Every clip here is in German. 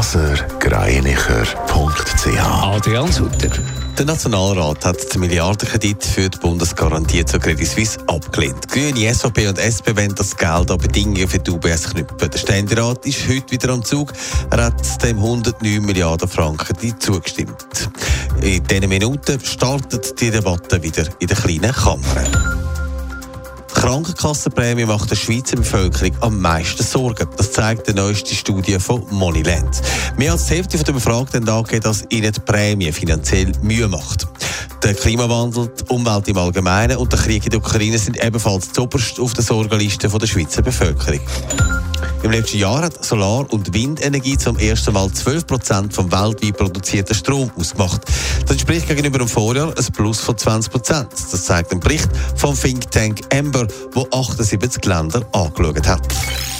blasergreinicher.ch Adrian Sutter. Der Nationalrat hat den Milliardenkredit für die Bundesgarantie zur Credit Suisse abgelehnt. Grüne, SVP und SP wollen das Geld an Bedingungen für die UBS knüpfen. Der Ständerat ist heute wieder am Zug. Er hat dem 109 Milliarden Franken zugestimmt. In diesen Minuten startet die Debatte wieder in der kleinen Kammer. Die Krankenkassenprämie macht der Schweizer Bevölkerung am meisten Sorgen. Das zeigt die neueste Studie von Moneyland. Mehr als die Hälfte der Befragten angeben, dass ihnen die Prämie finanziell Mühe macht. Der Klimawandel, die Umwelt im Allgemeinen und der Krieg in der Ukraine sind ebenfalls zuoberst auf der Sorgenliste der Schweizer Bevölkerung. Im letzten Jahr hat Solar- und Windenergie zum ersten Mal 12 Prozent vom weltweit produzierten Strom ausgemacht. Das entspricht gegenüber dem Vorjahr ein Plus von 20 Prozent. Das zeigt ein Bericht vom Think Tank Ember, wo 78 Länder angeschaut hat.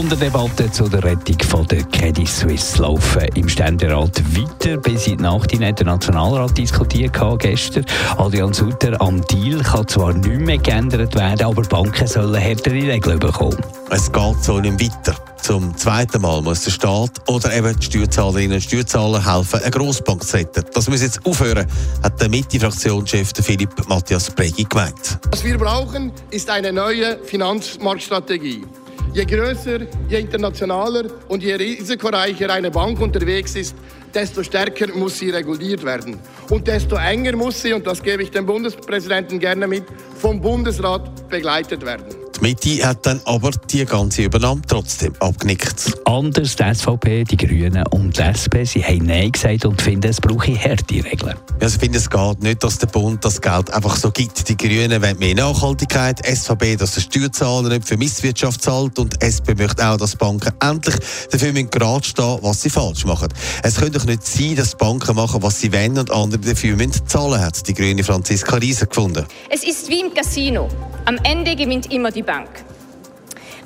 Sonderdebatte zu der Rettung von der Credit Suisse laufen im Ständerat weiter. Bis in die Nacht hinein der Nationalrat diskutiert gestern. Adrian Sutter, am Deal kann zwar nicht mehr geändert werden, aber Banken sollen härtere Regeln bekommen. Es geht so nicht weiter. Zum zweiten Mal muss der Staat oder eben die Steuerzahlerinnen und Steuerzahler helfen, eine Grossbank zu retten. Das muss jetzt aufhören, hat der Mitte-Fraktionschef Philipp Matthias Bregi gemeint. Was wir brauchen, ist eine neue Finanzmarktstrategie. Je größer, je internationaler und je risikoreicher eine Bank unterwegs ist, desto stärker muss sie reguliert werden. Und desto enger muss sie, und das gebe ich dem Bundespräsidenten gerne mit, vom Bundesrat begleitet werden. Die Mitte hat dann aber die ganze Übernahme trotzdem abgenickt. Anders die SVP, die Grünen und die SP, sie haben Nein gesagt und finden, es brauche harte Regeln. Ja, ich finde, es geht nicht, dass der Bund das Geld einfach so gibt. Die Grünen wollen mehr Nachhaltigkeit, SVP, dass der Steuerzahler nicht für Misswirtschaft zahlt und SP möchte auch, dass Banken endlich dafür gerade stehen was sie falsch machen. Es könnte doch nicht sein, dass Banken machen, was sie wollen und andere dafür müssen zahlen, hat die grüne Franziska Riese gefunden. Es ist wie im Casino. Am Ende gewinnt immer die Bank.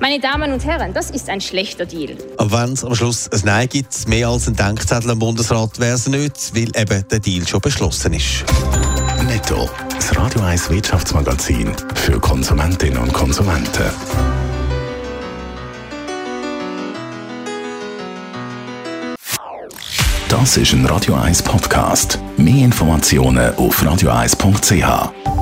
Meine Damen und Herren, das ist ein schlechter Deal. Und wenn es am Schluss ein Nein gibt, mehr als ein Denkzettel am Bundesrat wäre es nicht, weil eben der Deal schon beschlossen ist. Netto. Das Radio 1 Wirtschaftsmagazin für Konsumentinnen und Konsumenten. Das ist ein Radio 1 Podcast. Mehr Informationen auf radio1.ch.